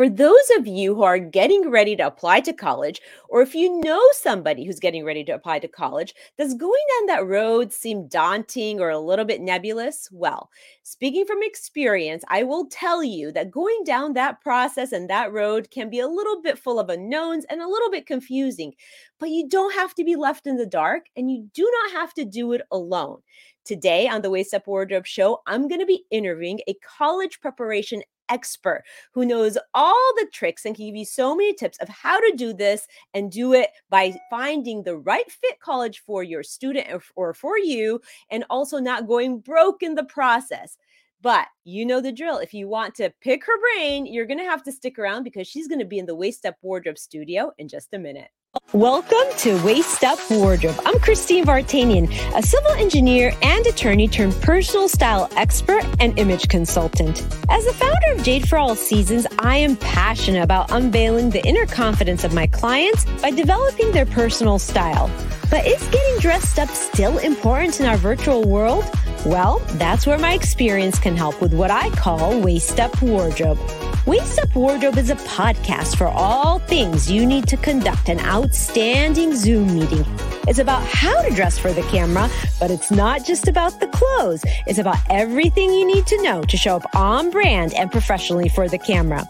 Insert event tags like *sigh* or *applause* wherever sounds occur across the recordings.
For those of you who are getting ready to apply to college, or if you know somebody who's getting ready to apply to college, does going down that road seem daunting or a little bit nebulous? Well, speaking from experience, I will tell you that going down that process and that road can be a little bit full of unknowns and a little bit confusing, but you don't have to be left in the dark and you do not have to do it alone. Today on the Waist Up Wardrobe Show, I'm going to be interviewing a college preparation expert who knows all the tricks and can give you so many tips of how to do this and do it by finding the right fit college for your student or for you and also not going broke in the process. But you know the drill. If you want to pick her brain, you're going to have to stick around because she's going to be in the Waist Up Wardrobe studio in just a minute. Welcome to Waist Up Wardrobe. I'm Christine Vartanian, a civil engineer and attorney turned personal style expert and image consultant. As the founder of Jade for All Seasons, I am passionate about unveiling the inner confidence of my clients by developing their personal style. But is getting dressed up still important in our virtual world? Well, that's where my experience can help with what I call Waist Up Wardrobe. Waist Up Wardrobe is a podcast for all things you need to conduct an outstanding Zoom meeting. It's about how to dress for the camera, but it's not just about the clothes. It's about everything you need to know to show up on brand and professionally for the camera.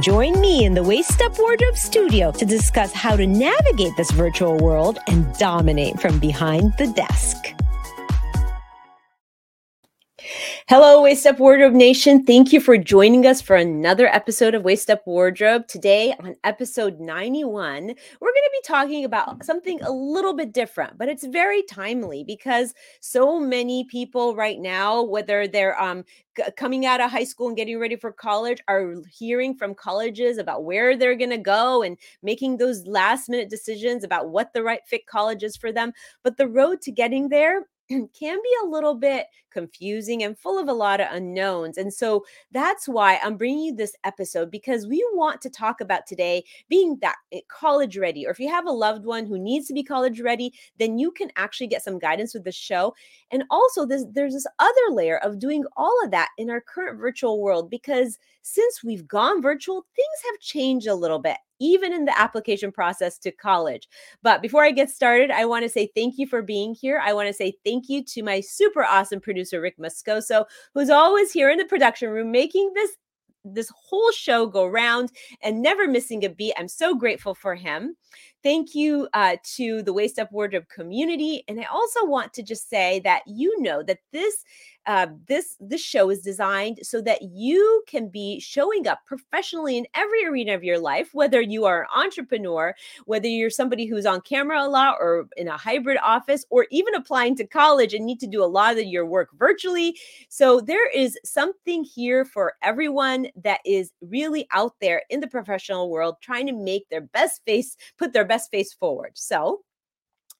Join me in the Waist Up Wardrobe studio to discuss how to navigate this virtual world and dominate from behind the desk. Hello, Waist Up Wardrobe Nation. Thank you for joining us for another episode of Waist Up Wardrobe. Today, on episode 91, we're going to be talking about something a little bit different, but it's very timely because so many people right now, whether they're um, coming out of high school and getting ready for college, are hearing from colleges about where they're going to go and making those last minute decisions about what the right fit college is for them. But the road to getting there *clears throat* can be a little bit confusing and full of a lot of unknowns. And so that's why I'm bringing you this episode because we want to talk about today being that eh, college ready, or if you have a loved one who needs to be college ready, then you can actually get some guidance with the show. And also, this, there's this other layer of doing all of that in our current virtual world because since we've gone virtual, things have changed a little bit even in the application process to college. But before I get started, I want to say thank you for being here. I want to say thank you to my super awesome producer, Rick Moscoso, who's always here in the production room making this this whole show go round and never missing a beat. I'm so grateful for him. Thank you uh, to the Waist Up Wardrobe community. And I also want to just say that you know that this uh, this this show is designed so that you can be showing up professionally in every arena of your life whether you are an entrepreneur whether you're somebody who's on camera a lot or in a hybrid office or even applying to college and need to do a lot of your work virtually. So there is something here for everyone that is really out there in the professional world trying to make their best face put their best face forward. So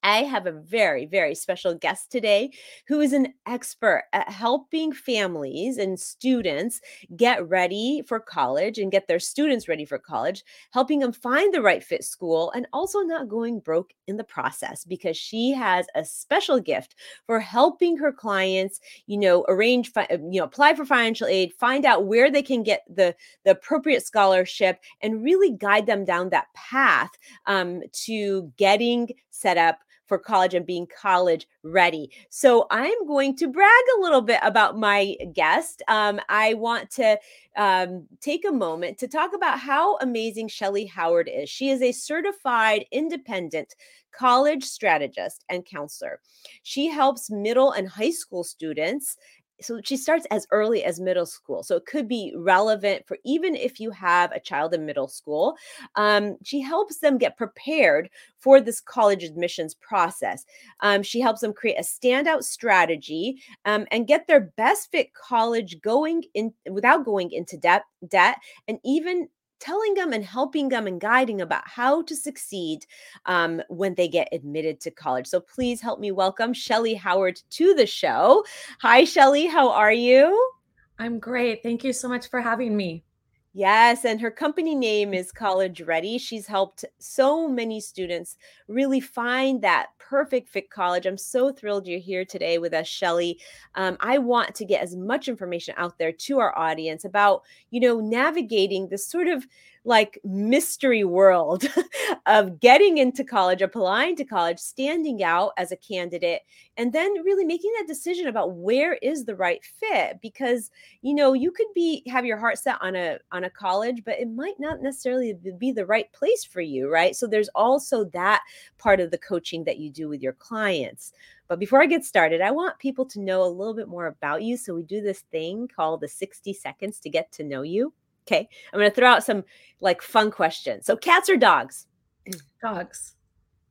I have a very, very special guest today who is an expert at helping families and students get ready for college and get their students ready for college, helping them find the right fit school and also not going broke in the process because she has a special gift for helping her clients, you know, arrange, uh, you know, apply for financial aid, find out where they can get the, the appropriate scholarship and really guide them down that path um, to getting set up for college and being college ready. So I'm going to brag a little bit about my guest. Um, I want to um, take a moment to talk about how amazing Shelly Howard is. She is a certified independent college strategist and counselor. She helps middle and high school students so she starts as early as middle school so it could be relevant for even if you have a child in middle school um, she helps them get prepared for this college admissions process. Um, she helps them create a standout strategy um, and get their best fit college going in without going into debt debt and even telling them and helping them and guiding about how to succeed um, when they get admitted to college. So please help me welcome Shelly Howard to the show. Hi, Shelly. How are you? I'm great. Thank you so much for having me. Yes, and her company name is College Ready. She's helped so many students really find that perfect fit college. I'm so thrilled you're here today with us, Shelly. Um, I want to get as much information out there to our audience about, you know, navigating this sort of like mystery world *laughs* of getting into college, applying to college, standing out as a candidate, and then really making that decision about where is the right fit. Because you know you could be have your heart set on a on a college, but it might not necessarily be the right place for you, right? So there's also that part of the coaching that you do with your clients. But before I get started, I want people to know a little bit more about you. So we do this thing called the 60 seconds to get to know you. Okay. I'm going to throw out some like fun questions. So, cats or dogs? *clears throat* Dogs.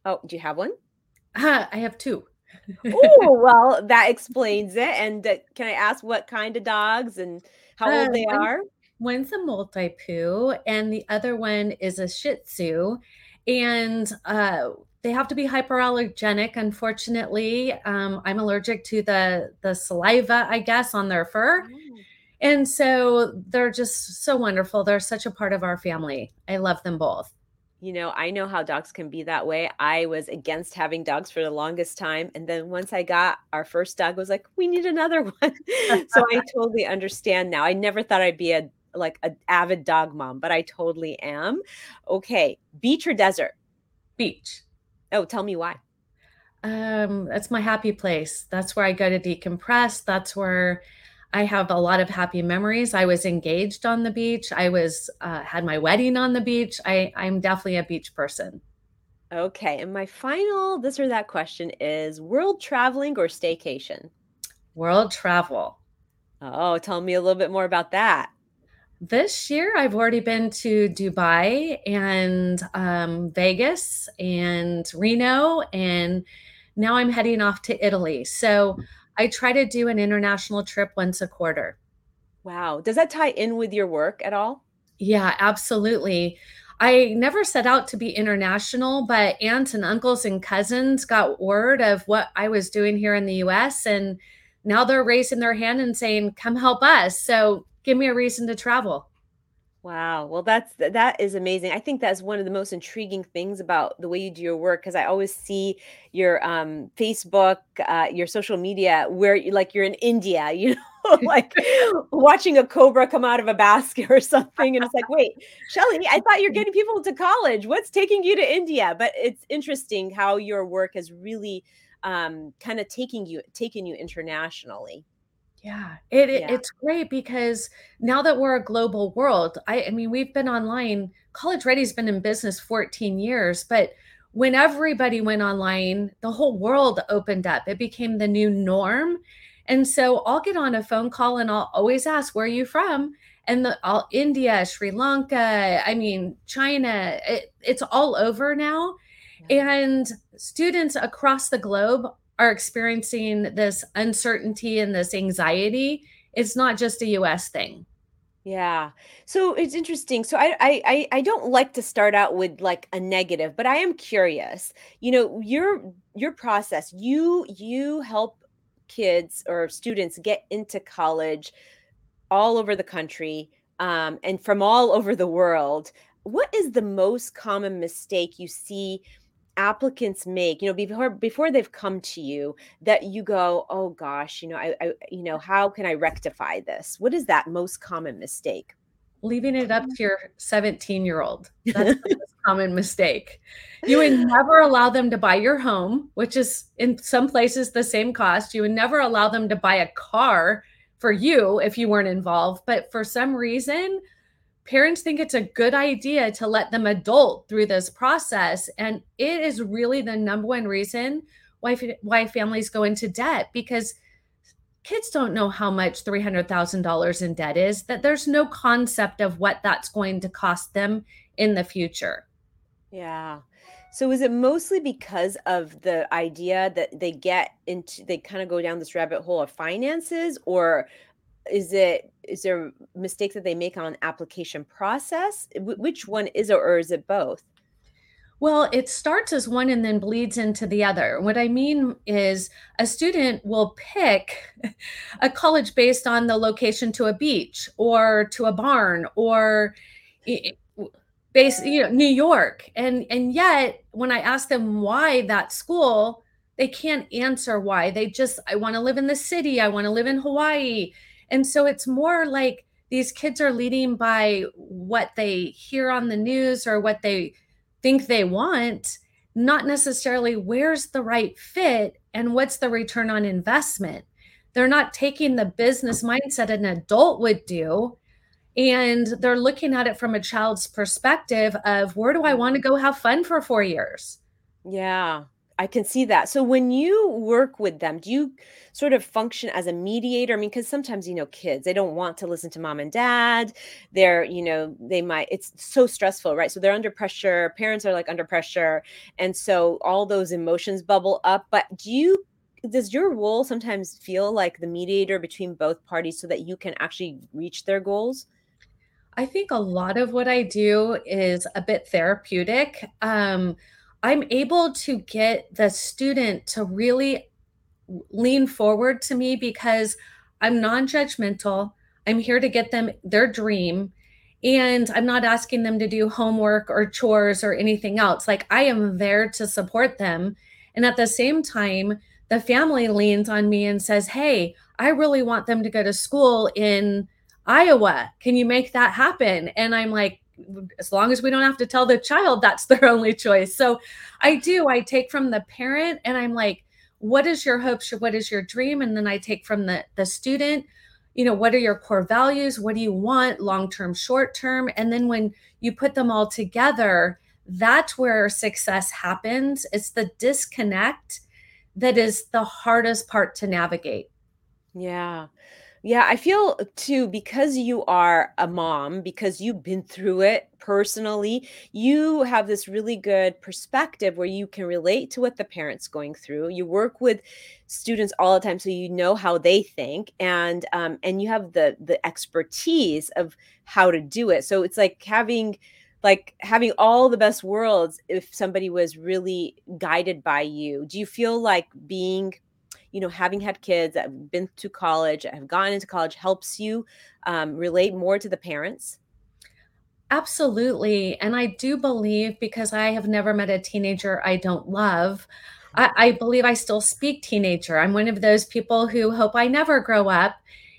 Oh, do you have one? Uh, I have two. oh, *laughs* well, that explains it. And uh, can I ask what kind of dogs and how uh, old they one, are? One's a multi poo, and the other one is a Shih Tzu. And uh, they have to be hyperallergenic. Unfortunately, um, I'm allergic to the the saliva, I guess, on their fur. Oh and so they're just so wonderful. They're such a part of our family. I love them both. You know, I know how dogs can be that way. I was against having dogs for the longest time. And then once I got our first dog, I was like, we need another *laughs* one. so I *laughs* totally understand now. I never thought I'd be a like an avid dog mom, but I totally am. Okay. Beach or desert? Beach. Oh, tell me why. Um, that's my happy place. That's where I go to decompress. That's where I have a lot of happy memories. I was engaged on the beach. I was uh, had my wedding on the beach. I I'm definitely a beach person. Okay, and my final this or that question is world traveling or staycation? World travel. Oh, tell me a little bit more about that. This year, I've already been to Dubai and um, Vegas and Reno, and now I'm heading off to Italy. So I try to do an international trip once a quarter. Wow. Does that tie in with your work at all? Yeah, absolutely. I never set out to be international, but aunts and uncles and cousins got word of what I was doing here in the US. And now they're raising their hand and saying, come help us. So give me a reason to travel. Wow. Well, that's that is amazing. I think that's one of the most intriguing things about the way you do your work because I always see your um, Facebook, uh, your social media where you like you're in India, *laughs* you know, *laughs* like watching a cobra come out of a basket or something, and it's like, wait, Shelly, I thought you're getting people to college. What's taking you to India? But it's interesting how your work has really um, kind of taking you taken you internationally. Yeah, it, it it's great because now that we're a global world, I, I mean, we've been online. College Ready's been in business 14 years, but when everybody went online, the whole world opened up. It became the new norm. And so I'll get on a phone call and I'll always ask, where are you from? And the all India, Sri Lanka, I mean, China, it, it's all over now. And students across the globe are experiencing this uncertainty and this anxiety, it's not just a US thing. Yeah. So it's interesting. So I, I I don't like to start out with like a negative, but I am curious. You know, your your process, you you help kids or students get into college all over the country um, and from all over the world. What is the most common mistake you see applicants make you know before before they've come to you that you go oh gosh you know I, I you know how can i rectify this? What is that most common mistake? Leaving it up to your 17 year old that's the *laughs* most common mistake. You would never allow them to buy your home which is in some places the same cost. You would never allow them to buy a car for you if you weren't involved but for some reason parents think it's a good idea to let them adult through this process and it is really the number one reason why why families go into debt because kids don't know how much $300,000 in debt is that there's no concept of what that's going to cost them in the future. Yeah. So is it mostly because of the idea that they get into they kind of go down this rabbit hole of finances or is it is there mistakes that they make on application process? Eh, which one is it or is it both? Well, it starts as one and then bleeds into the other. What I mean is a student will pick *laughs* a college based on the location to a beach or to a barn or based you know New York. And and yet when I ask them why that school they can't answer why. They just I want to live in the city. I want to live in Hawaii and so it's more like these kids are leading by what they hear on the news or what they think they want, not necessarily where's the right fit and what's the return on investment. They're not taking the business mindset an adult would do. And they're looking at it from a child's perspective of where do I want to go have fun for four years? Yeah. I can see that. So when you work with them, do you sort of function as a mediator? I mean, because sometimes, you know, kids, they don't want to listen to mom and dad. They're, you know, they might, it's so stressful, right? So they're under pressure. Parents are like under pressure. And so all those emotions bubble up. But do you, does your role sometimes feel like the mediator between both parties so that you can actually reach their goals? I think a lot of what I do is a bit therapeutic. Um, I'm able to get the student to really lean forward to me because I'm non judgmental. I'm here to get them their dream. And I'm not asking them to do homework or chores or anything else. Like I am there to support them. And at the same time, the family leans on me and says, Hey, I really want them to go to school in Iowa. Can you make that happen? And I'm like, as long as we don't have to tell the child that's their *laughs* only choice. So I do, I take from the parent and I'm like, what is your hopes? What is your dream? And then I take from the, the student, you know, what are your core values? What do you want long term, short term? And then when you put them all together, that's where success happens. It's the disconnect that is the hardest part to navigate. Yeah. Yeah, I feel too because you are a mom, because you've been through it personally, you have this really good perspective where you can relate to what the parents going through. You work with students all the time, so you know how they think, and um, and you have the the expertise of how to do it. So it's like having like having all the best worlds if somebody was really guided by you. Do you feel like being you know, having had kids have been to college, I have gone into college, helps you um, relate more to the parents? Absolutely. And I do believe because I have never met a teenager I don't love, I, I, believe I still speak teenager. I'm one of those people who hope I never grow up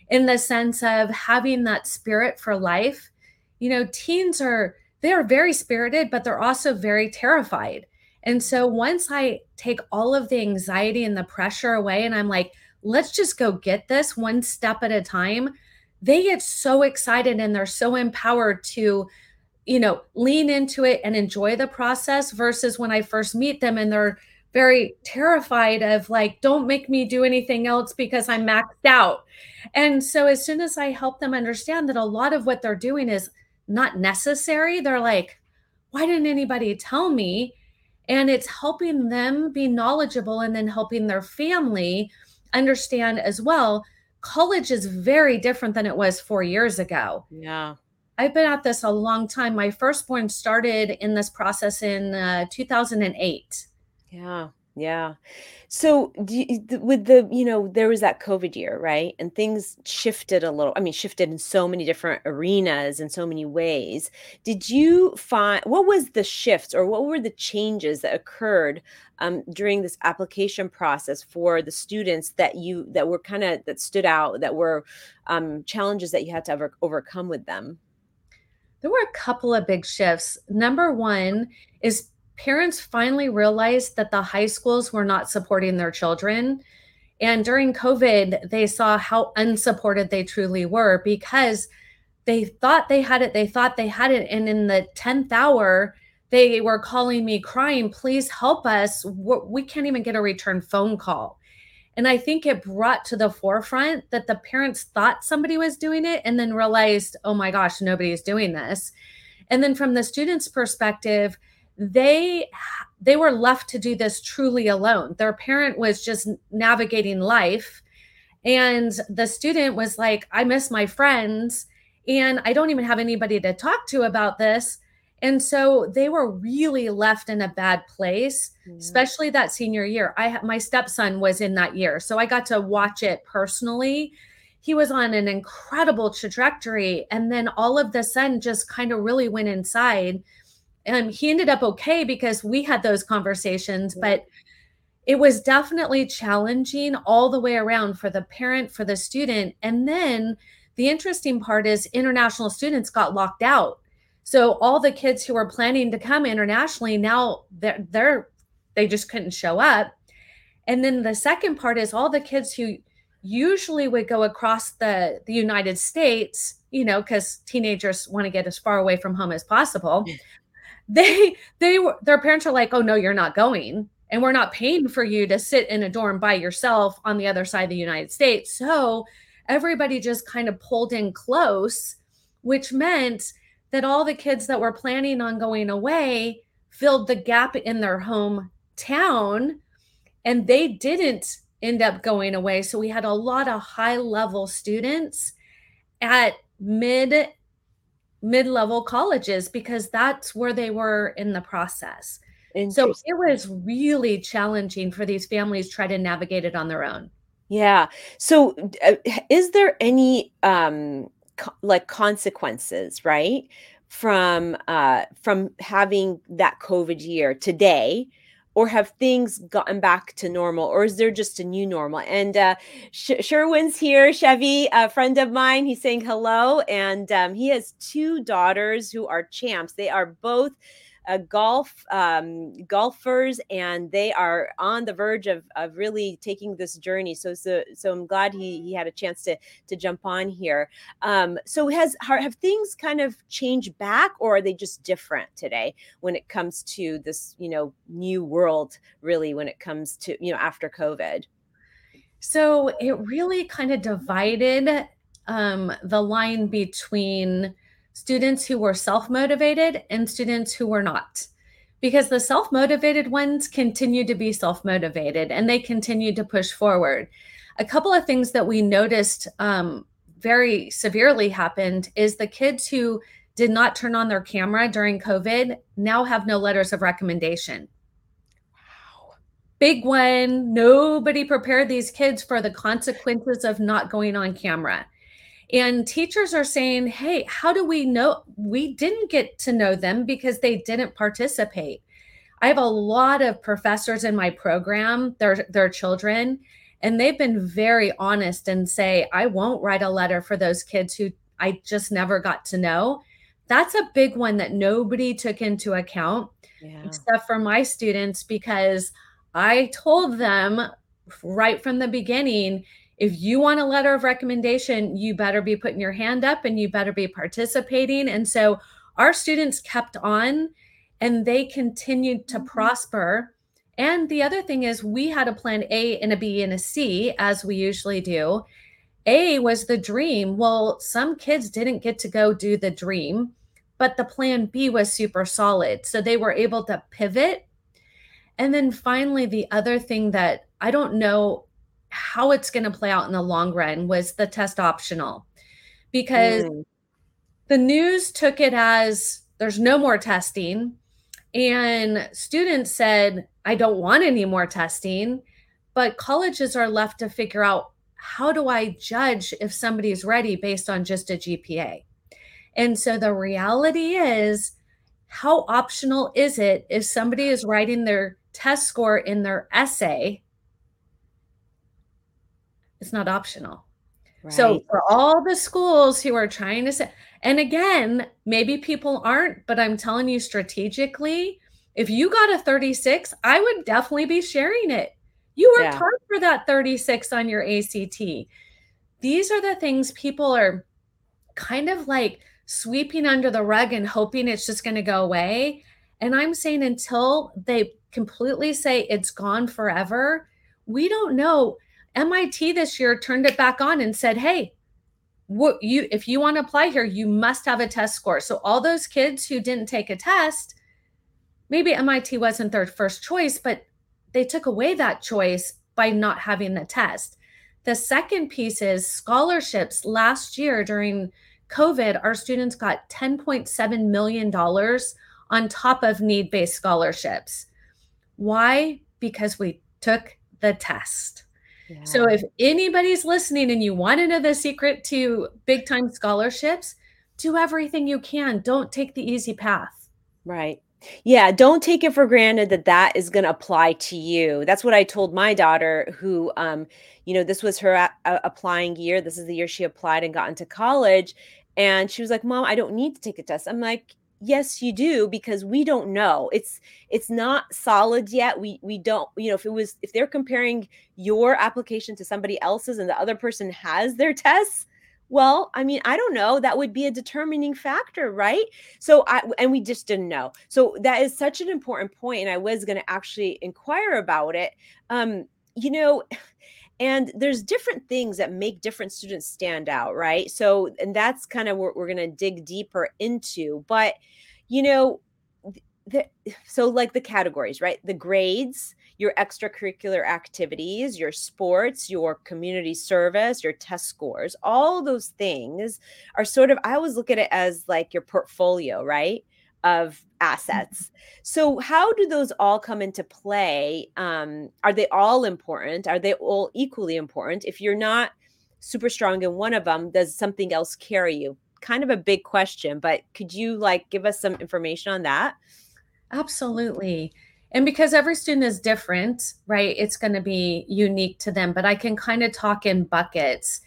in the sense of having that spirit for life. You know, teens are, they are very spirited, but they're also very terrified. And so once I take all of the anxiety and the pressure away and I'm like, let's just go get this one step at a time, they get so excited and they're so empowered to, you know, lean into it and enjoy the process versus when I first meet them and they're very terrified of like, don't make me do anything else because I'm maxed out. And so as soon as I help them understand that a lot of what they're doing is not necessary, they're like, why didn't anybody tell me? And it's helping them be knowledgeable and then helping their family understand as well college is very different than it was 4 years ago yeah I've been at this a long time. My firstborn started in this process in uh, 2008. Yeah. Yeah. So you, with the, you know, there was that COVID year, right? And things shifted a little. I mean, shifted in so many different arenas in so many ways. Did you find what was the shifts or what were the changes that occurred um, during this application process for the students that you that were kind of that stood out that were um, challenges that you had to ever overcome with them? There were a couple of big shifts. Number one is parents finally realized that the high schools were not supporting their children. And during COVID, they saw how unsupported they truly were because they thought they had it. They thought they had it. And in the 10th hour, they were calling me crying, please help us. We can't even get a return phone call. And I think it brought to the forefront that the parents thought somebody was doing it and then realized, oh my gosh, nobody's doing this. And then from the student's perspective, they they were left to do this truly alone their parent was just navigating life and the student was like i miss my friends and i don't even have anybody to talk to about this And so they were really left in a bad place, mm-hmm. especially that senior year. I my stepson was in that year, so I got to watch it personally. He was on an incredible trajectory, and then all of the sudden, just kind of really went inside. And he ended up okay because we had those conversations, but it was definitely challenging all the way around for the parent, for the student, and then the interesting part is international students got locked out so all the kids who were planning to come internationally now they're, they're they just couldn't show up. And then the second part is all the kids who usually would go across the the United States, you know, because teenagers want to get as far away from home as possible. They they were their parents are like, oh no, you're not going, and we're not paying for you to sit in a dorm by yourself on the other side of the United States. So everybody just kind of pulled in close, which meant that all the kids that were planning on going away filled the gap in their hometown and they didn't end up going away. So we had a lot of high level students at mid mid level colleges because that's where they were in the process. So it was really challenging for these families try to navigate it on their own. Yeah. So uh, is there any um co- like consequences, right? From uh from having that COVID year today, or have things gotten back to normal or is there just a new normal? And uh Sh- sherwin's here chevy a friend of mine he's saying hello and um, he has two daughters who are champs. They are both uh, golf um, golfers, and they are on the verge of, of really taking this journey. So, so, so I'm glad he he had a chance to to jump on here. Um, so, has have things kind of changed back, or are they just different today when it comes to this, you know, new world? Really, when it comes to you know after COVID. So it really kind of divided um, the line between students who were self motivated and students who were not. Because the self motivated ones continued to be self motivated and they continued to push forward. A couple of things that we noticed um, very severely happened is the kids who did not turn on their camera during COVID now have no letters of recommendation. Wow. Big one. Nobody prepared these kids for the consequences of not going on camera. And teachers are saying, hey, how do we know? We didn't get to know them because they didn't participate. I have a lot of professors in my program, their, their children, and they've been very honest and say, I won't write a letter for those kids who I just never got to know. That's a big one that nobody took into account, yeah. except for my students, because I told them right from the beginning if you want a letter of recommendation, you better be putting your hand up and you better be participating. And so our students kept on and they continued to mm-hmm. prosper. And the other thing is, we had a plan A and a B and a C, as we usually do. A was the dream. Well, some kids didn't get to go do the dream, but the plan B was super solid. So they were able to pivot. And then finally, the other thing that I don't know how it's going to play out in the long run was the test optional. Because mm. the news took it as there's no more testing. And students said i don't want any more testing. But colleges are left to figure out how do i judge if somebody's ready based on just a gpa and so the reality is how optional is it if somebody is writing their test score in their essay it's not optional. Right. So for all the schools who are trying to say, and again, maybe people aren't, but I'm telling you strategically, if you got a 36, I would definitely be sharing it. You worked yeah. hard for that 36 on your ACT. These are the things people are kind of like sweeping under the rug and hoping it's just going to go away. And I'm saying until they completely say it's gone forever, we don't know. MIT this year turned it back on and said, "Hey, what you if you want to apply here, you must have a test score." So all those kids who didn't take a test, maybe MIT wasn't their first choice, but they took away that choice by not having the test. The second piece is scholarships. Last year during COVID, our students got $10.7 million on top of need based scholarships. Why? Because we took the test. Yeah. So if anybody's listening and you want to know the secret to big time scholarships, do everything you can. Don't take the easy path. Right. Yeah, don't take it for granted that that is going to apply to you. That's what I told my daughter who um you know, this was her a- a- applying year. This is the year she applied and got into college and she was like, "Mom, I don't need to take a test." I'm like, yes you do because we don't know. It's it's not solid yet. We we don't you know if it was if they're comparing your application to somebody else's and the other person has their tests well i mean i don't know. That would be a determining factor right? So i and we just didn't know. So that is such an important point and i was going to actually inquire about it. Um you know and there's different things that make different students stand out right? So and that's kind of what we're going to dig deeper into but you know the, so like the categories right? The grades your extracurricular activities your sports your community service your test scores all those things are sort of i always look at it as like your portfolio right of assets. So, how do those all come into play? Um, are they all important? Are they all equally important? If you're not super strong in one of them, does something else carry you? Kind of a big question, but could you like give us some information on that? Absolutely. And because every student is different, right? It's going to be unique to them, but I can kind of talk in buckets.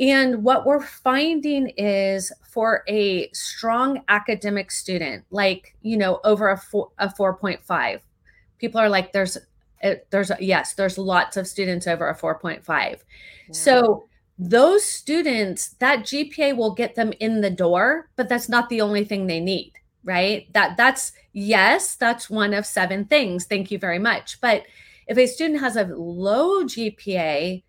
And what we're finding is for a strong academic student, like, you know, over a, four, a 4.5, people are like, there's, eh, there's, yes, there's lots of students over a 4.5. Yeah. So those students, that GPA will get them in the door, but that's not the only thing they need, right? That that's, yes, that's one of seven things. Thank you very much. But if a student has a low GPA,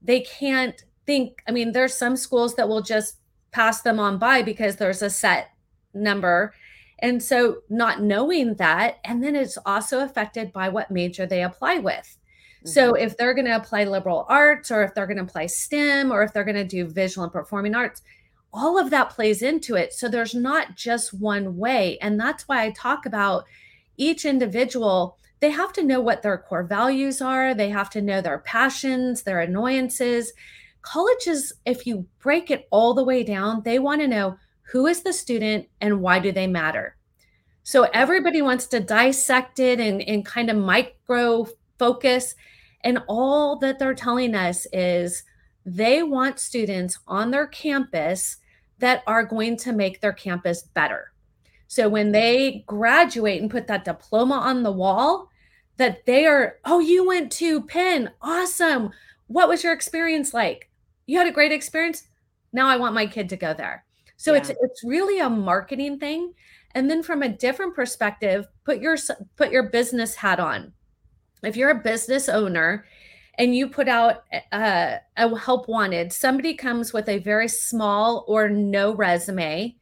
they can't think, I mean, there's some schools that will just pass them on by because there's a set number. And so not knowing that, and then it's also affected by what major they apply with. Mm-hmm. So if they're going to apply liberal arts or if they're going to apply STEM or if they're going to do visual and performing arts, all of that plays into it. So there's not just one way. And that's why I talk about each individual. They have to know what their core values are. They have to know their passions, their annoyances colleges, if you break it all the way down, they want to know who is the student and why do they matter. So everybody wants to dissect it and, and kind of micro focus. And all that they're telling us is they want students on their campus that are going to make their campus better. So when they graduate and put that diploma on the wall, that they are, oh, you went to Penn. Awesome. What was your experience like? You had a great experience. Now I want my kid to go there. So yeah. it's it's really a marketing thing. And then from a different perspective, put your put your business hat on. If you're a business owner and you put out a, a help wanted, somebody comes with a very small or no resume,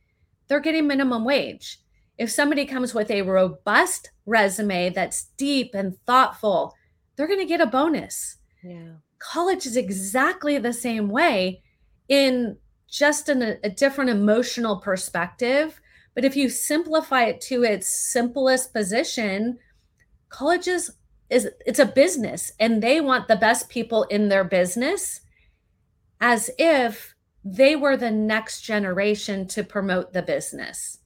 they're getting minimum wage. If somebody comes with a robust resume that's deep and thoughtful, they're going to get a bonus. Yeah college is exactly the same way in just in a, a different emotional perspective. But if you simplify it to its simplest position, colleges is it's a business and they want the best people in their business as if they were the next generation to promote the business.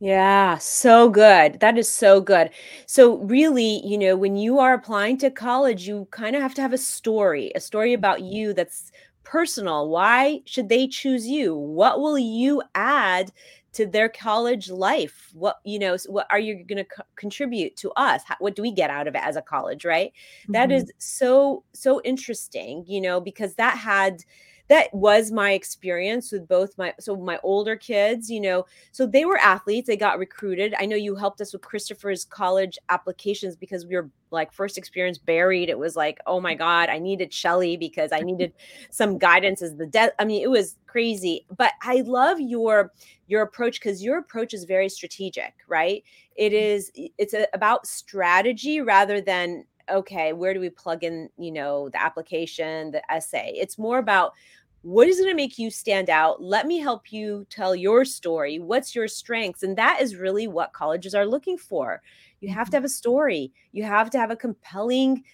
Yeah, so good. That is so good. So, really, you know, when you are applying to college, you kind of have to have a story, a story about you that's personal. Why should they choose you? What will you add to their college life? What, you know, what are you going to co- contribute to us? How, what do we get out of it as a college, right? That Mhm. is so, so interesting, you know, because that had, that was my experience with both my so my older kids you know so they were athletes they got recruited. I know you helped us with christopher's college applications because we were like first experience buried. It was like oh my god i needed shelly because i needed some guidance as the death i mean it was crazy. But i love your your approach because your approach is very strategic right? It mm. it's a, about strategy rather than okay where do we plug in you know the application the essay? It's more about what is going to make you stand out? Let me help you tell your story. What's your strengths? And that is really what colleges are looking for. You have to mm-hmm. have a story, you have to have a compelling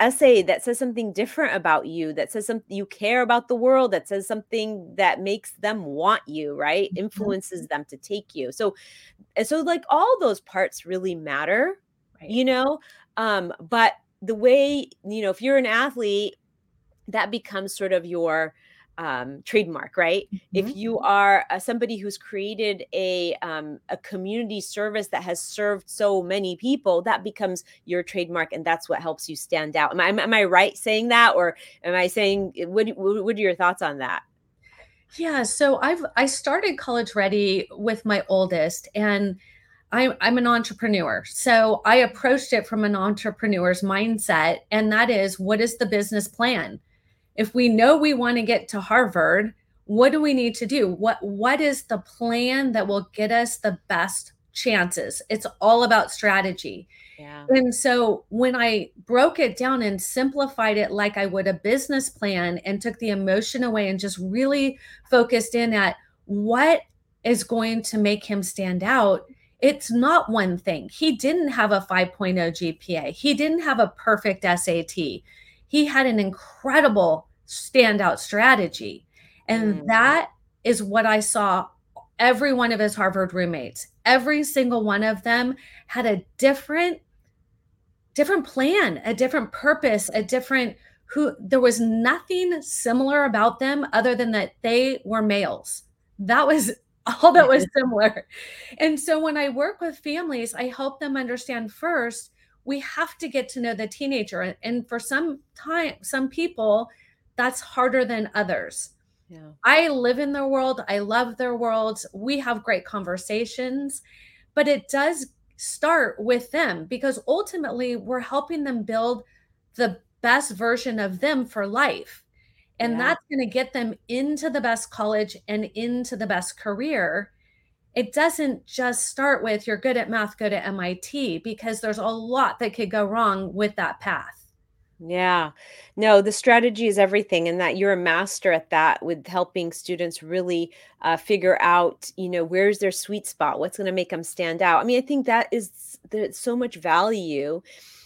essay that says something different about you, that says something you care about the world, that says something that makes them want you, right? Mm-hmm. Influences them to take you. So, and so like all those parts really matter, right. you know? Um, but the way, you know, if you're an athlete, that becomes sort of your um, trademark, right? Mm-hmm. If you are uh, somebody who's created a um, a community service that has served so many people, that becomes your trademark, and that's what helps you stand out. Am I am I right saying that, or am I saying what what are your thoughts on that? Yeah, so I've I started college ready with my oldest, and I'm I'm an entrepreneur. So I approached it from an entrepreneur's mindset, and that is, what is the business plan? If we know we want to get to Harvard, what do we need to do? What what is the plan that will get us the best chances? It's all about strategy. Yeah. And so when I broke it down and simplified it like I would a business plan and took the emotion away and just really focused in at what is going to make him stand out, it's not one thing. He didn't have a 5.0 GPA. He didn't have a perfect SAT he had an incredible standout strategy. And mm. that is what I saw every one of his Harvard roommates. Every single one of them had a different different plan, a different purpose, a different who there was nothing similar about them other than that they were males. That was *laughs* all that was similar. And so when I work with families, I help them understand first we have to get to know the teenager and for some time some people that's harder than others yeah. i live in their world i love their world we have great conversations but it does start with them because ultimately we're helping them build the best version of them for life and yeah. that's going to get them into the best college and into the best career it doesn't just start with you're good at math, go to MIT, because there's a lot that could go wrong with that path. Yeah. No, the strategy is everything and that you're a master at that with helping students really uh, figure out, you know, where's their sweet spot, what's going to make them stand out. I mean, I think that is there's so much value.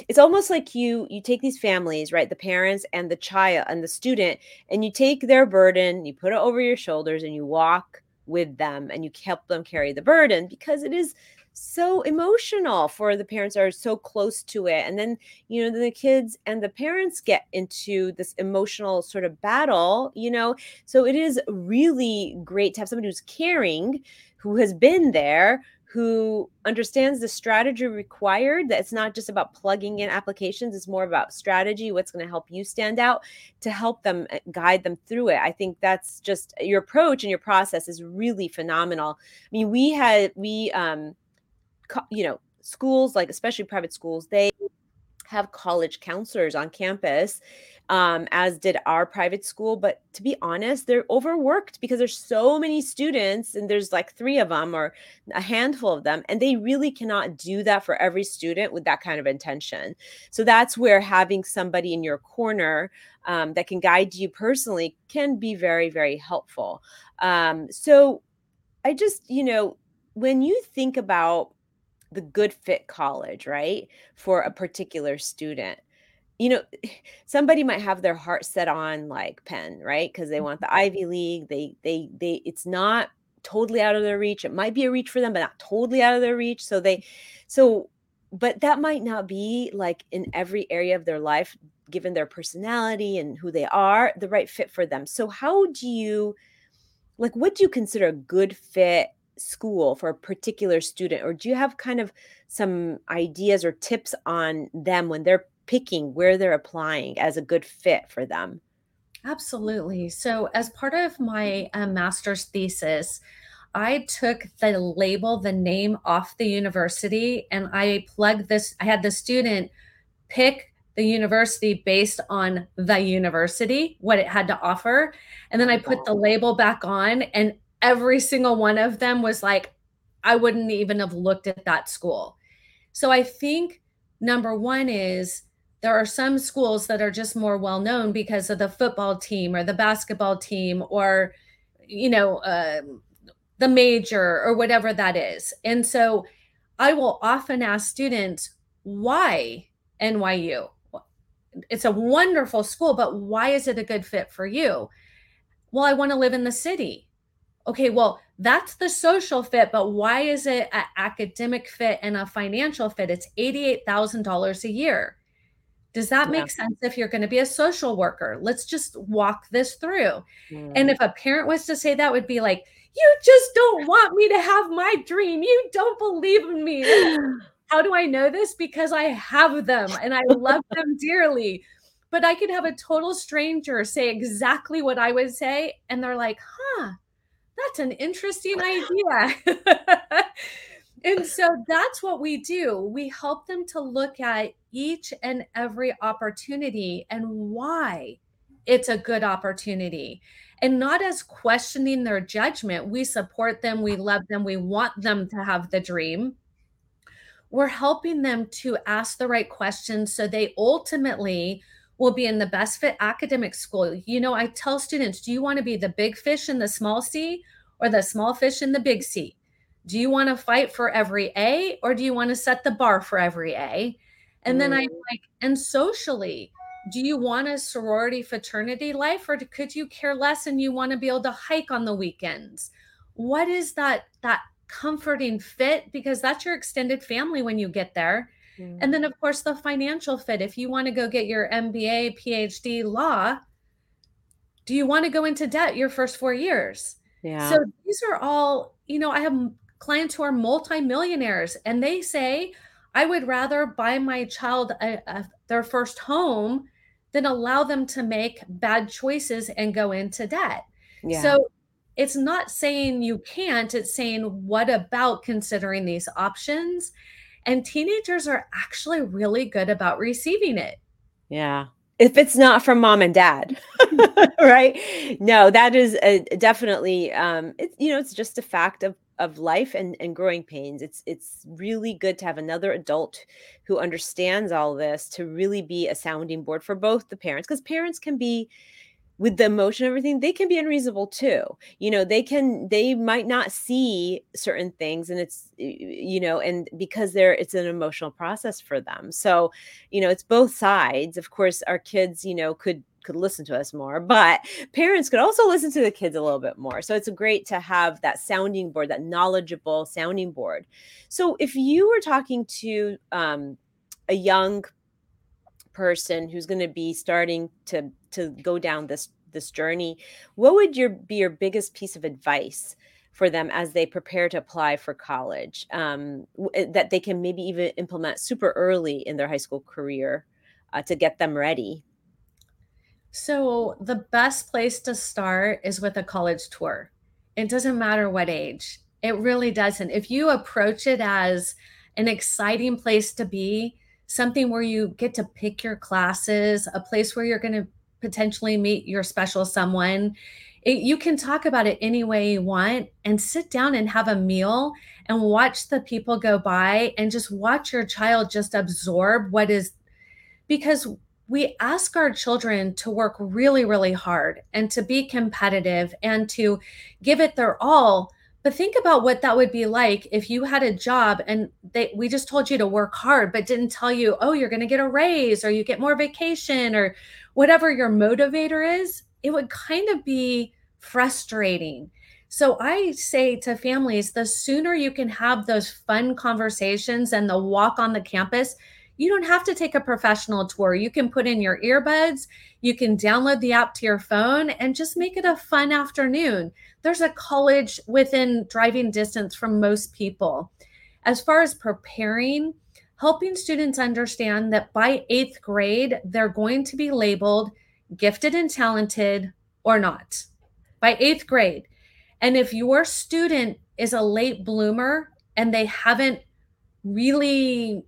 It's almost like you you take these families, right, the parents and the child and the student and you take their burden, you put it over your shoulders and you walk with them and you help them carry the burden because it is so emotional for the parents are so close to it. And then you know the kids and the parents get into this emotional sort of battle you know? So it is really great to have somebody who's caring who has been there who understands the strategy required that it's not just about plugging in applications it's more about strategy what's going to help you stand out to help them eh, guide them through it. I think that's just your approach and your process is really phenomenal. I mean we had we um you know schools like especially private schools they have college counselors on campus um, as did our private school. But to be honest, they're overworked because there's so many students and there's like three of them or a handful of them. And they really cannot do that for every student with that kind of intention. So that's where having somebody in your corner um, that can guide you personally can be very, very helpful. Um, so I just, you know, when you think about the good fit college, right, for a particular student, you know, *sighs* somebody might have their heart set on like Penn, right? Because they want the mm-hmm. Ivy League. They they they it's not totally out of their reach. It might be a reach for them, but not totally out of their reach. So they so but that might not be like in every area of their life given their personality and who they are the right fit for them so how do you like what do you consider a good fit school for a particular student or do you have kind of some ideas or tips on them when they're picking where they're applying as a good fit for them? Absolutely. So, as part of my uh, master's thesis, I took the label, the name off the university, and I plugged this. I had the student pick the university based on the university, what it had to offer. And then I put the label back on, and every single one of them was like, I wouldn't even have looked at that school. So I think number one is there are some schools that are just more well known because of the football team or the basketball team or you know uh, the major or whatever that is. And so i will often ask students why nyu it's a wonderful school but why is it a good fit for you? Well i want to live in the city okay well that's the social fit but why is it an academic fit and a financial fit it's $88000 a year does that make yeah. sense if you're going to be a social worker? Let's just walk this through. Mm. And if a parent was to say that, would be like, you just don't want me to have my dream. You don't believe in me. *gasps* How do I know this? Because I have them and I love *laughs* them dearly. But I could have a total stranger say exactly what I would say, and they're like, huh, that's an interesting idea. and so that's what we do. We help them to look at each and every opportunity and why it's a good opportunity and not as questioning their judgment. We support them, we love them, we want them to have the dream. We're helping them to ask the right questions so they ultimately will be in the best fit academic school. You know, I tell students, do you want to be the big fish in the small sea or the small fish in the big sea? Do you want to fight for every A or do you want to set the bar for every A? And mm. then I'm like, and socially, do you want a sorority fraternity life or could you care less and you want to be able to hike on the weekends? What is that that comforting fit because that's your extended family when you get there. And then of course the financial fit if you want to go get your MBA, PhD law, do you want to go into debt your first 4 years? Yeah. So these are all, you know, I have clients who are multimillionaires and they say I would rather buy my child a, a, their first home than allow them to make bad choices and go into debt. Yeah. So it's not saying you can't, it's saying what about considering these options? And teenagers are actually really good about receiving it. Yeah. If it's not from mom and dad *laughs* right? No that is a, definitely um it's you know it's just a fact of of life and, and growing pains. It's it's really good to have another adult who understands all this to really be a sounding board for both the parents because parents can be with the emotion everything they can be unreasonable too you know they can they might not see certain things and it's you know and because they're it's an emotional process for them so you know it's both sides of course our kids you know could could listen to us more, but parents could also listen to the kids a little bit more. So it's great to have that sounding board, that knowledgeable sounding board. So if you were talking to um, a young person who's going to be starting to to go down this this journey, what would your be your biggest piece of advice? for them as they prepare to apply for college um, eh, that they can maybe even implement super early in their high school career uh, to get them ready so, the best place to start is with a college tour. It doesn't matter what age, it really doesn't. If you approach it as an exciting place to be, something where you get to pick your classes, a place where you're going to potentially meet your special someone, it, you can talk about it any way you want and sit down and have a meal and watch the people go by and just watch your child just absorb what is because we ask our children to work really, really hard and to be competitive and to give it their all. But think about what that would be like if you had a job and they we just told you to work hard, but didn't tell you, oh, you're gonna get a raise or you get more vacation or whatever your motivator is. It would kind of be frustrating. So I say to families, the sooner you can have those fun conversations and the walk on the campus, you don't have to take a professional tour. You can put in your earbuds, you can download the app to your phone and just make it a fun afternoon. There's a college within driving distance from most people. As far as preparing, helping students understand that by eighth grade, they're going to be labeled gifted and talented or not by eighth grade. And if your student is a late bloomer and they haven't really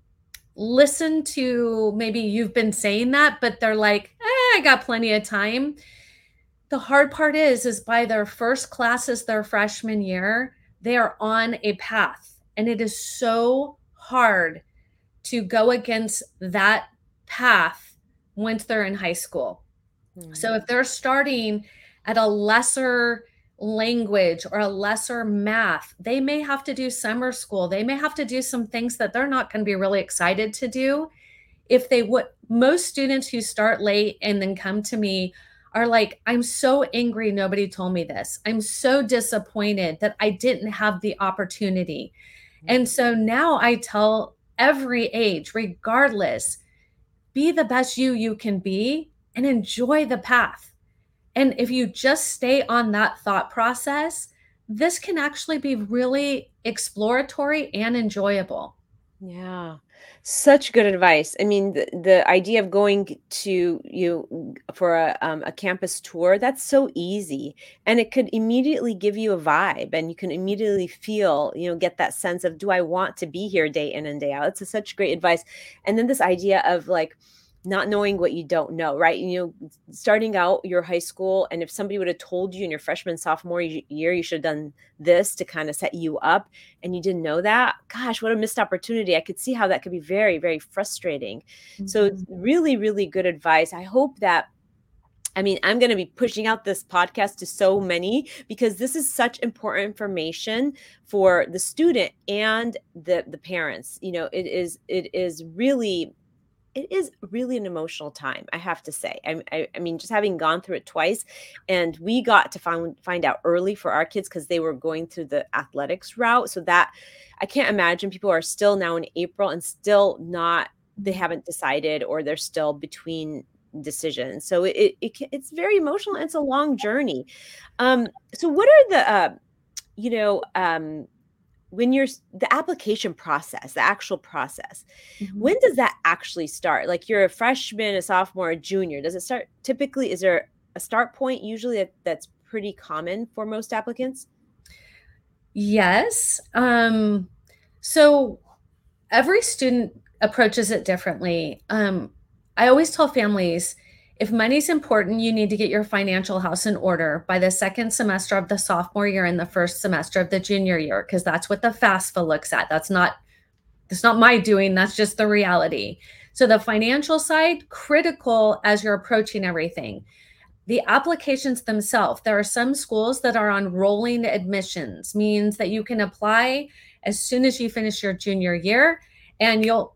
listen to maybe you've been saying that, but they're like, eh, I got plenty of time. The hard part is, is by their first classes their freshman year, they are on a path. And it is so hard to go against that path once they're in high school. Mm-hmm. So if they're starting at a lesser language or a lesser math, they may have to do summer school. They may have to do some things that they're not going to be really excited to do. If they would, most students who start late and then come to me are like, I'm so angry nobody told me this. I'm so disappointed that I didn't have the opportunity. And so now I tell every age, regardless, be the best you you can be and enjoy the path. And if you just stay on that thought process, this can actually be really exploratory and enjoyable. Yeah. Such good advice. I mean, the, the idea of going to you for a, um, a campus tour, that's so easy. And it could immediately give you a vibe and you can immediately feel, you know, get that sense of, do I want to be here day in and day out? It's a, such great advice. And then this idea of like, not knowing what you don't know, right? You know, starting out your high school, and if somebody would have told you in your freshman, sophomore year, you should have done this to kind of set you up, and you didn't know that, gosh, what a missed opportunity. I could see how that could be very, very frustrating. Mm-hmm. So, it's really, really good advice. I hope that I mean, I'm going to be pushing out this podcast to so many because this is such important information for the student and the the parents. You know, it is it is really it is really an emotional time i have to say. I, I, I, mean just having gone through it twice and we got to find find out early for our kids because they were going through the athletics route so that i can't imagine people are still now in april and still not they haven't decided or they're still between decisions. So it, it it's very emotional and it's a long journey. Um so what are the uh you know um when you're the application process the actual process mm-hmm. when does that actually start? Like you're a freshman a sophomore a junior does it start typically is there a start point usually that, that's pretty common for most applicants? Yes um so every student approaches it differently. Um i always tell families if money's important, you need to get your financial house in order by the second semester of the sophomore year and the first semester of the junior year, because that's what the FAFSA looks at. That's not that's not my doing, that's just the reality. So the financial side, critical as you're approaching everything. The applications themselves, there are some schools that are on rolling admissions, means that you can apply as soon as you finish your junior year and you'll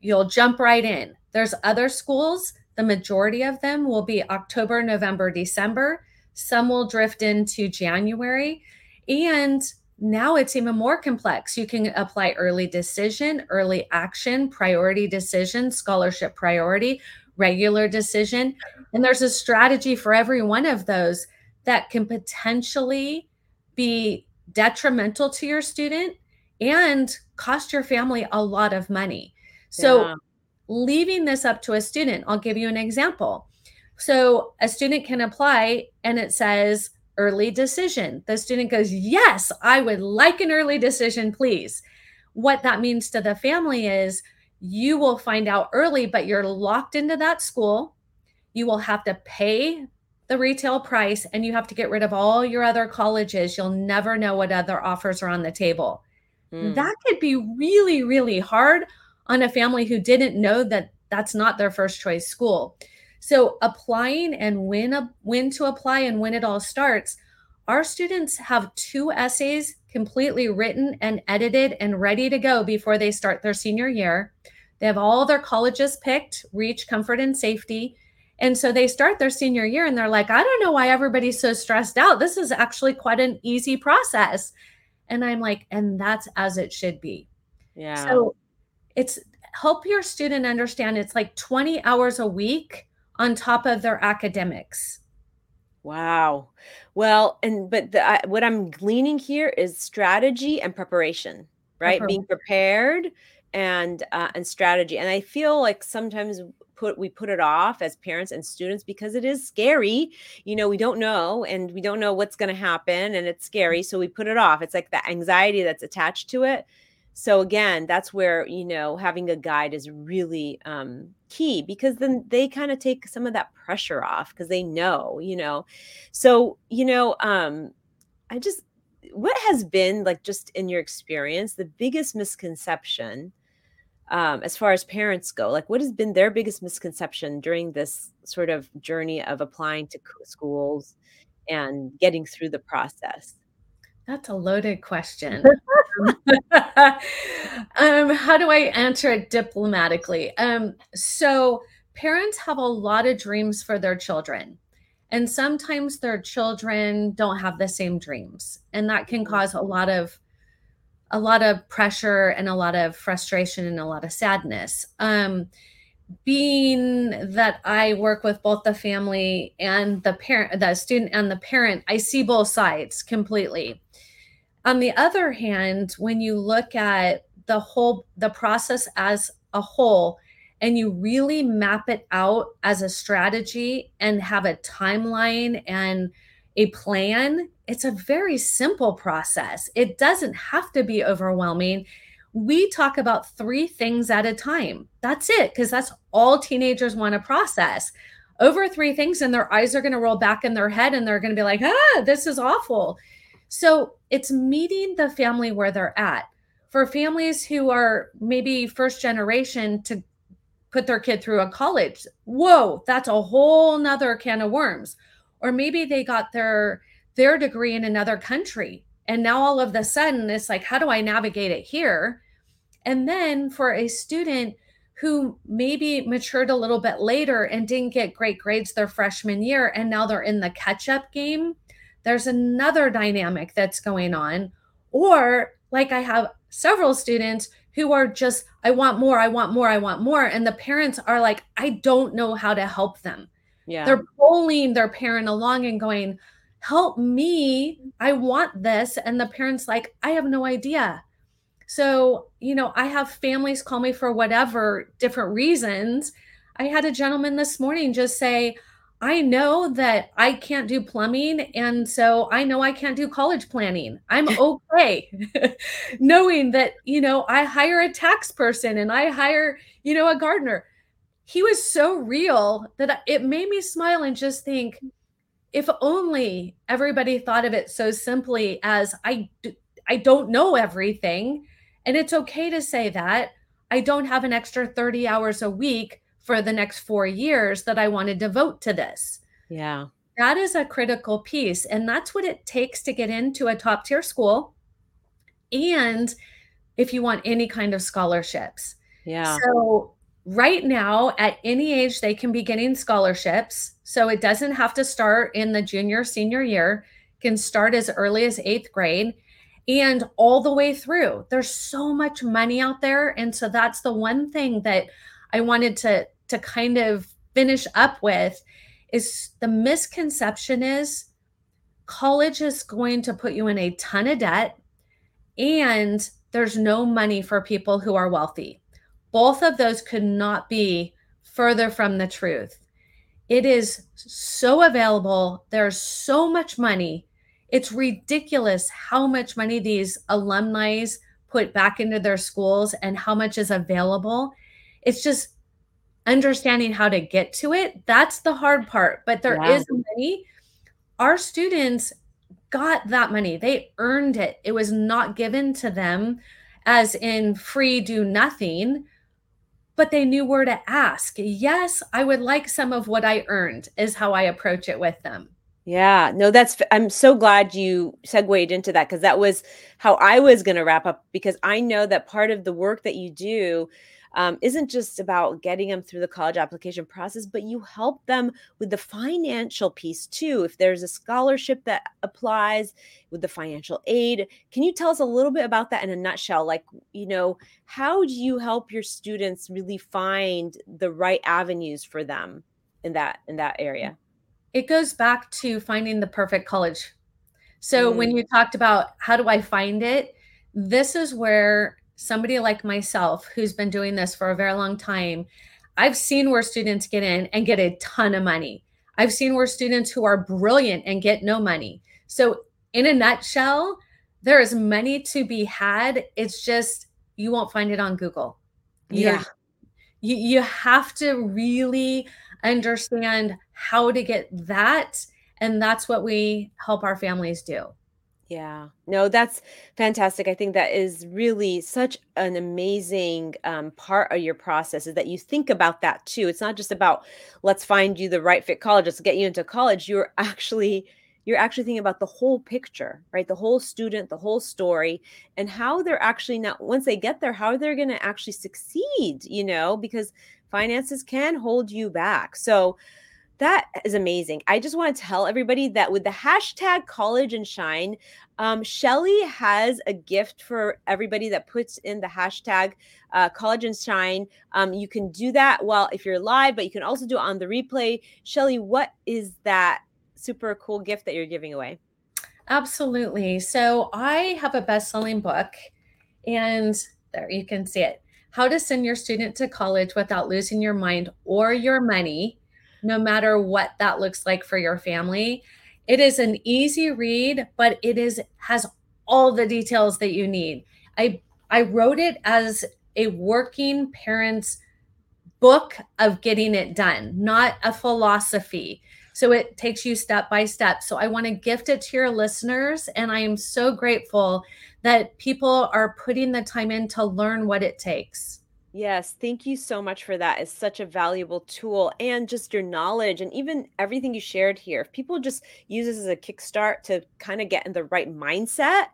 you'll jump right in. There's other schools the majority of them will be October, November, December. Some will drift into January. And now it's even more complex. You can apply early decision, early action, priority decision, scholarship priority, regular decision. And there's a strategy for every one of those that can potentially be detrimental to your student and cost your family a lot of money. So yeah leaving this up to a student. I'll give you an example. So a student can apply and it says early decision. The student goes, Yes, I would like an early decision, please. What that means to the family is you will find out early, but you're locked into that school. You will have to pay the retail price and you have to get rid of all your other colleges. You'll never know what other offers are on the table. Mm. That could be really, really hard on a family who didn't know that that's not their first choice school. So applying and when a, when to apply and when it all starts, our students have two essays completely written and edited and ready to go before they start their senior year. They have all their colleges picked, reach, comfort, and safety. And so they start their senior year and they're like, I don't know why everybody's so stressed out. This is actually quite an easy process. And I'm like, and that's as it should be. Yeah. So it's help your student understand it's like 20 hours a week on top of their academics. Wow. Well, and but the, I, what I'm gleaning here is strategy and preparation, right? Uh-huh. Being prepared and uh, and strategy. And I feel like sometimes put we put it off as parents and students because it is scary. You know, we don't know and we don't know what's going to happen and it's scary, so we put it off. It's like the anxiety that's attached to it so again that's where you know having a guide is really um, key because then they kind of take some of that pressure off because they know you know so you know um i just what has been like just in your experience the biggest misconception um, as far as parents go? Like, what has been their biggest misconception during this sort of journey of applying to schools and getting through the process? That's a loaded question. *laughs* um, how do I answer it diplomatically? Um, so, parents have a lot of dreams for their children. And sometimes their children don't have the same dreams. And that can mm-hmm. cause a lot of a lot of pressure and a lot of frustration and a lot of sadness. Um, being that I work with both the family and the parent, the student and the parent, I see both sides completely. On the other hand, when you look at the whole the process as a whole and you really map it out as a strategy and have a timeline and a plan, it's a very simple process. It doesn't have to be overwhelming. We talk about three things at a time. That's it, because that's all teenagers want to process. Over three things, and their eyes are going to roll back in their head and they're going to be like, ah, this is awful. So it's meeting the family where they're at. For families who are maybe first generation to put their kid through a college, whoa, that's a whole nother can of worms. Or maybe they got their their degree in another country. And now all of a sudden it's like, how do I navigate it here? And then for a student who maybe matured a little bit later and didn't get great grades their freshman year, and now they're in the catch up game, there's another dynamic that's going on. Or, like I have several students who are just, I want more, I want more, I want more. And the parents are like, I don't know how to help them. Yeah. They're pulling their parent along and going, help me. I want this. And the parent's like, I have no idea. So, you know, I have families call me for whatever different reasons. I had a gentleman this morning just say, I know that I can't do plumbing. And so I know I can't do college planning. I'm *laughs* okay *laughs* knowing that, you know, I hire a tax person and I hire, you know, a gardener. He was so real that it made me smile and just think, if only everybody thought of it so simply as I, I don't know everything. And it's okay to say that. I don't have an extra 30 hours a week for the next four years that I want to devote to this. Yeah. That is a critical piece. And that's what it takes to get into a top tier school. And if you want any kind of scholarships. Yeah. So, right now, at any age, they can be getting scholarships. So, it doesn't have to start in the junior, senior year, it can start as early as eighth grade and all the way through. There's so much money out there. And so, that's the one thing that I wanted to to kind of finish up with is the misconception is college is going to put you in a ton of debt and there's no money for people who are wealthy. Both of those could not be further from the truth. It is so available. There's so much money. It's ridiculous how much money these alumni put back into their schools and how much is available. It's just understanding how to get to it. That's the hard part. But there is money. Our students got that money, they earned it. It was not given to them as in free, do nothing. But they knew where to ask. Yes, I would like some of what I earned, is how I approach it with them. Yeah, no, that's, I'm so glad you segued into that because that was how I was going to wrap up because I know that part of the work that you do um, isn't just about getting them through the college application process, but you help them with the financial piece too. If there's a scholarship that applies with the financial aid, can you tell us a little bit about that in a nutshell? Like, you know, how do you help your students really find the right avenues for them in that in that area? It goes back to finding the perfect college. So mm. when you talked about how do I find it, this is where somebody like myself who's been doing this for a very long time, I've seen where students get in and get a ton of money. I've seen where students who are brilliant and get no money. So, in a nutshell, there is money to be had. It's just you won't find it on Google. Yeah. You, you have to really understand how to get that. And that's what we help our families do. Yeah. No, that's fantastic. I think that is really such an amazing um, part of your process is that you think about that too. It's not just about let's find you the right fit college, let's get you into college. You're actually you're actually thinking about the whole picture, right? The whole student, the whole story, and how they're actually now once they get there, how they're going to actually succeed, you know, because finances can hold you back. So that is amazing. I just want to tell everybody that with the hashtag college and shine, um, Shelly has a gift for everybody that puts in the hashtag uh, college and shine. Um, you can do that while if you're live, but you can also do it on the replay. Shelly, what is that super cool gift that you're giving away? Absolutely. So I have a best-selling book, and there you can see it. How to send your student to college without losing your mind or your money no matter what that looks like for your family. It is an easy read, but it is has all the details that you need. I I wrote it as a working parent's book of getting it done, not a philosophy. So it takes you step by step. So I want to gift it to your listeners and I am so grateful that people are putting the time in to learn what it takes. Yes, thank you so much for that. It's such a valuable tool and just your knowledge and even everything you shared here. If people just use this as a kickstart to kind of get in the right mindset,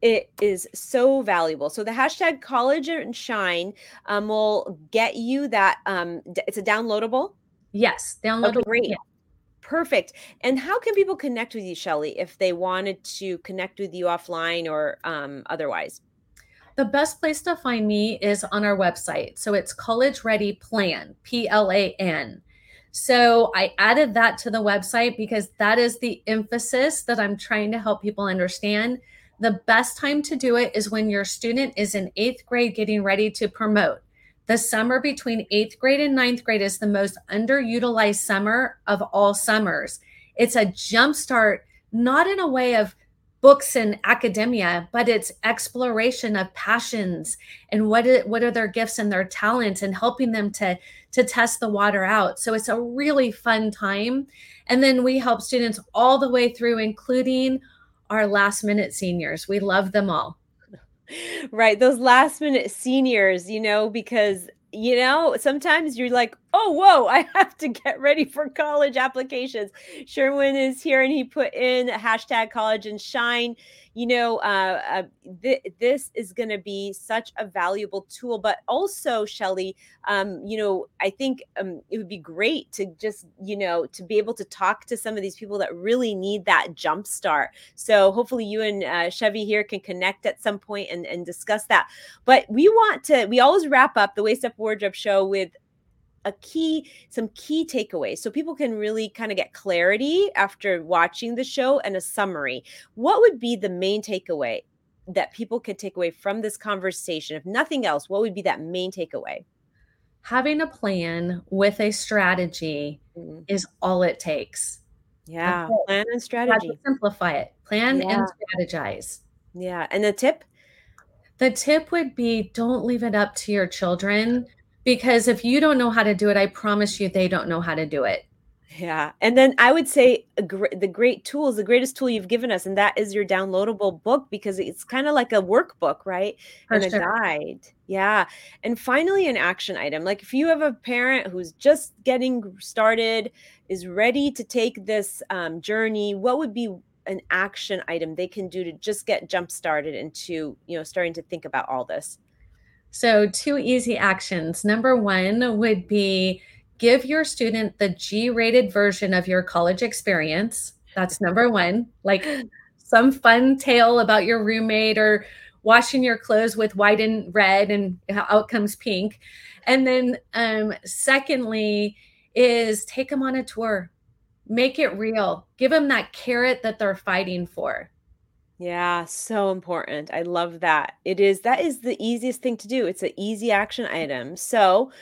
it is so valuable. So the hashtag college and shine um, will get you that. Um, it's a downloadable. Yes, downloadable. Okay, great. Yeah. Perfect. And how can people connect with you, Shelly, if they wanted to connect with you offline or um, otherwise? The best place to find me is on our website. So it's College Ready Plan, P L A N. So I added that to the website because that is the emphasis that I'm trying to help people understand. The best time to do it is when your student is in eighth grade getting ready to promote. The summer between eighth grade and ninth grade is the most underutilized summer of all summers. It's a jumpstart, not in a way of books and academia, but it's exploration of passions and what it, what are their gifts and their talents and helping them to to test the water out. So it's a really fun time. And then we help students all the way through, including our last minute seniors. We love them all. *laughs* Right. Those last minute seniors, you know, because you know, sometimes you're like, oh, whoa, I *laughs* have to get ready for college applications. Sherwin is here and he put in hashtag college and shine you know, uh, uh, th- this is going to be such a valuable tool. But also, Shelly, um, you know, I think um, it would be great to just, you know, to be able to talk to some of these people that really need that jump start. So hopefully, you and uh, Chevy here can connect at some point and, and discuss that. But we want to, we always wrap up the Waist Up Wardrobe show with a key some key takeaways. So people can really kind of get clarity after watching the show and a summary. What would be the main takeaway that people could take away from this conversation? If nothing else what would be that main takeaway? Having a plan with a strategy mm-hmm. is all it takes. Yeah plan and strategy. simplify it. Plan yeah. and strategize. Yeah and the tip? The tip would be don't leave it up to your children because if you don't know how to do it, I promise you they don't know how to do it. Yeah. And then I would say gr- the great tools, the greatest tool you've given us, and that is your downloadable book because it's kind of like a workbook, right? For and sure. a guide. Yeah. And finally, an action item. Like if you have a parent who's just getting started, is ready to take this um, journey, what would be an action item they can do to just get jump started into, you know, starting to think about all this? So, two easy actions. Number one would be give your student the G rated version of your college experience. That's number one. Like some fun tale about your roommate or washing your clothes with white and red and out comes pink. And then, um, secondly, is take them on a tour, make it real, give them that carrot that they're fighting for. Yeah, so important. I love that. It is that is the easiest thing to do. It's an easy action item. So,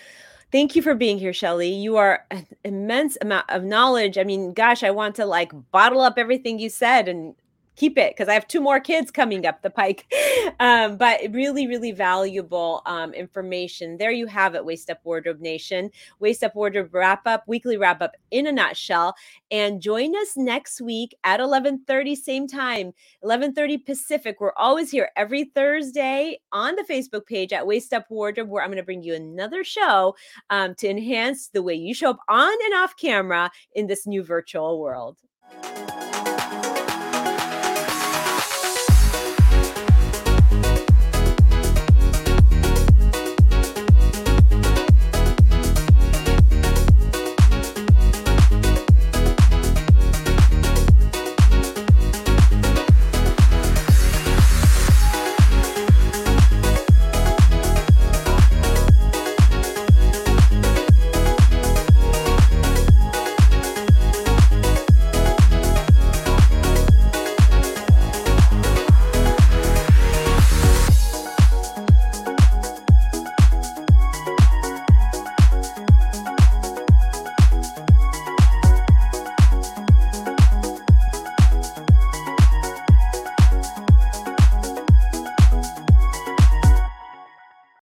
thank you for being here, Shelly. You are an immense amount of knowledge. I mean, gosh, I want to like bottle up everything you said and keep it because I have two more kids coming up the pike. *laughs* Um, but really, really valuable um, information. There you have it, Waist Up Wardrobe Nation. Waist Up Wardrobe wrap up, weekly wrap up in a nutshell. And join us next week at 11:30, same time, 11:30 Pacific. We're always here every Thursday on the Facebook page at Waist Up Wardrobe, where I'm going to bring you another show um, to enhance the way you show up on and off camera in this new virtual world.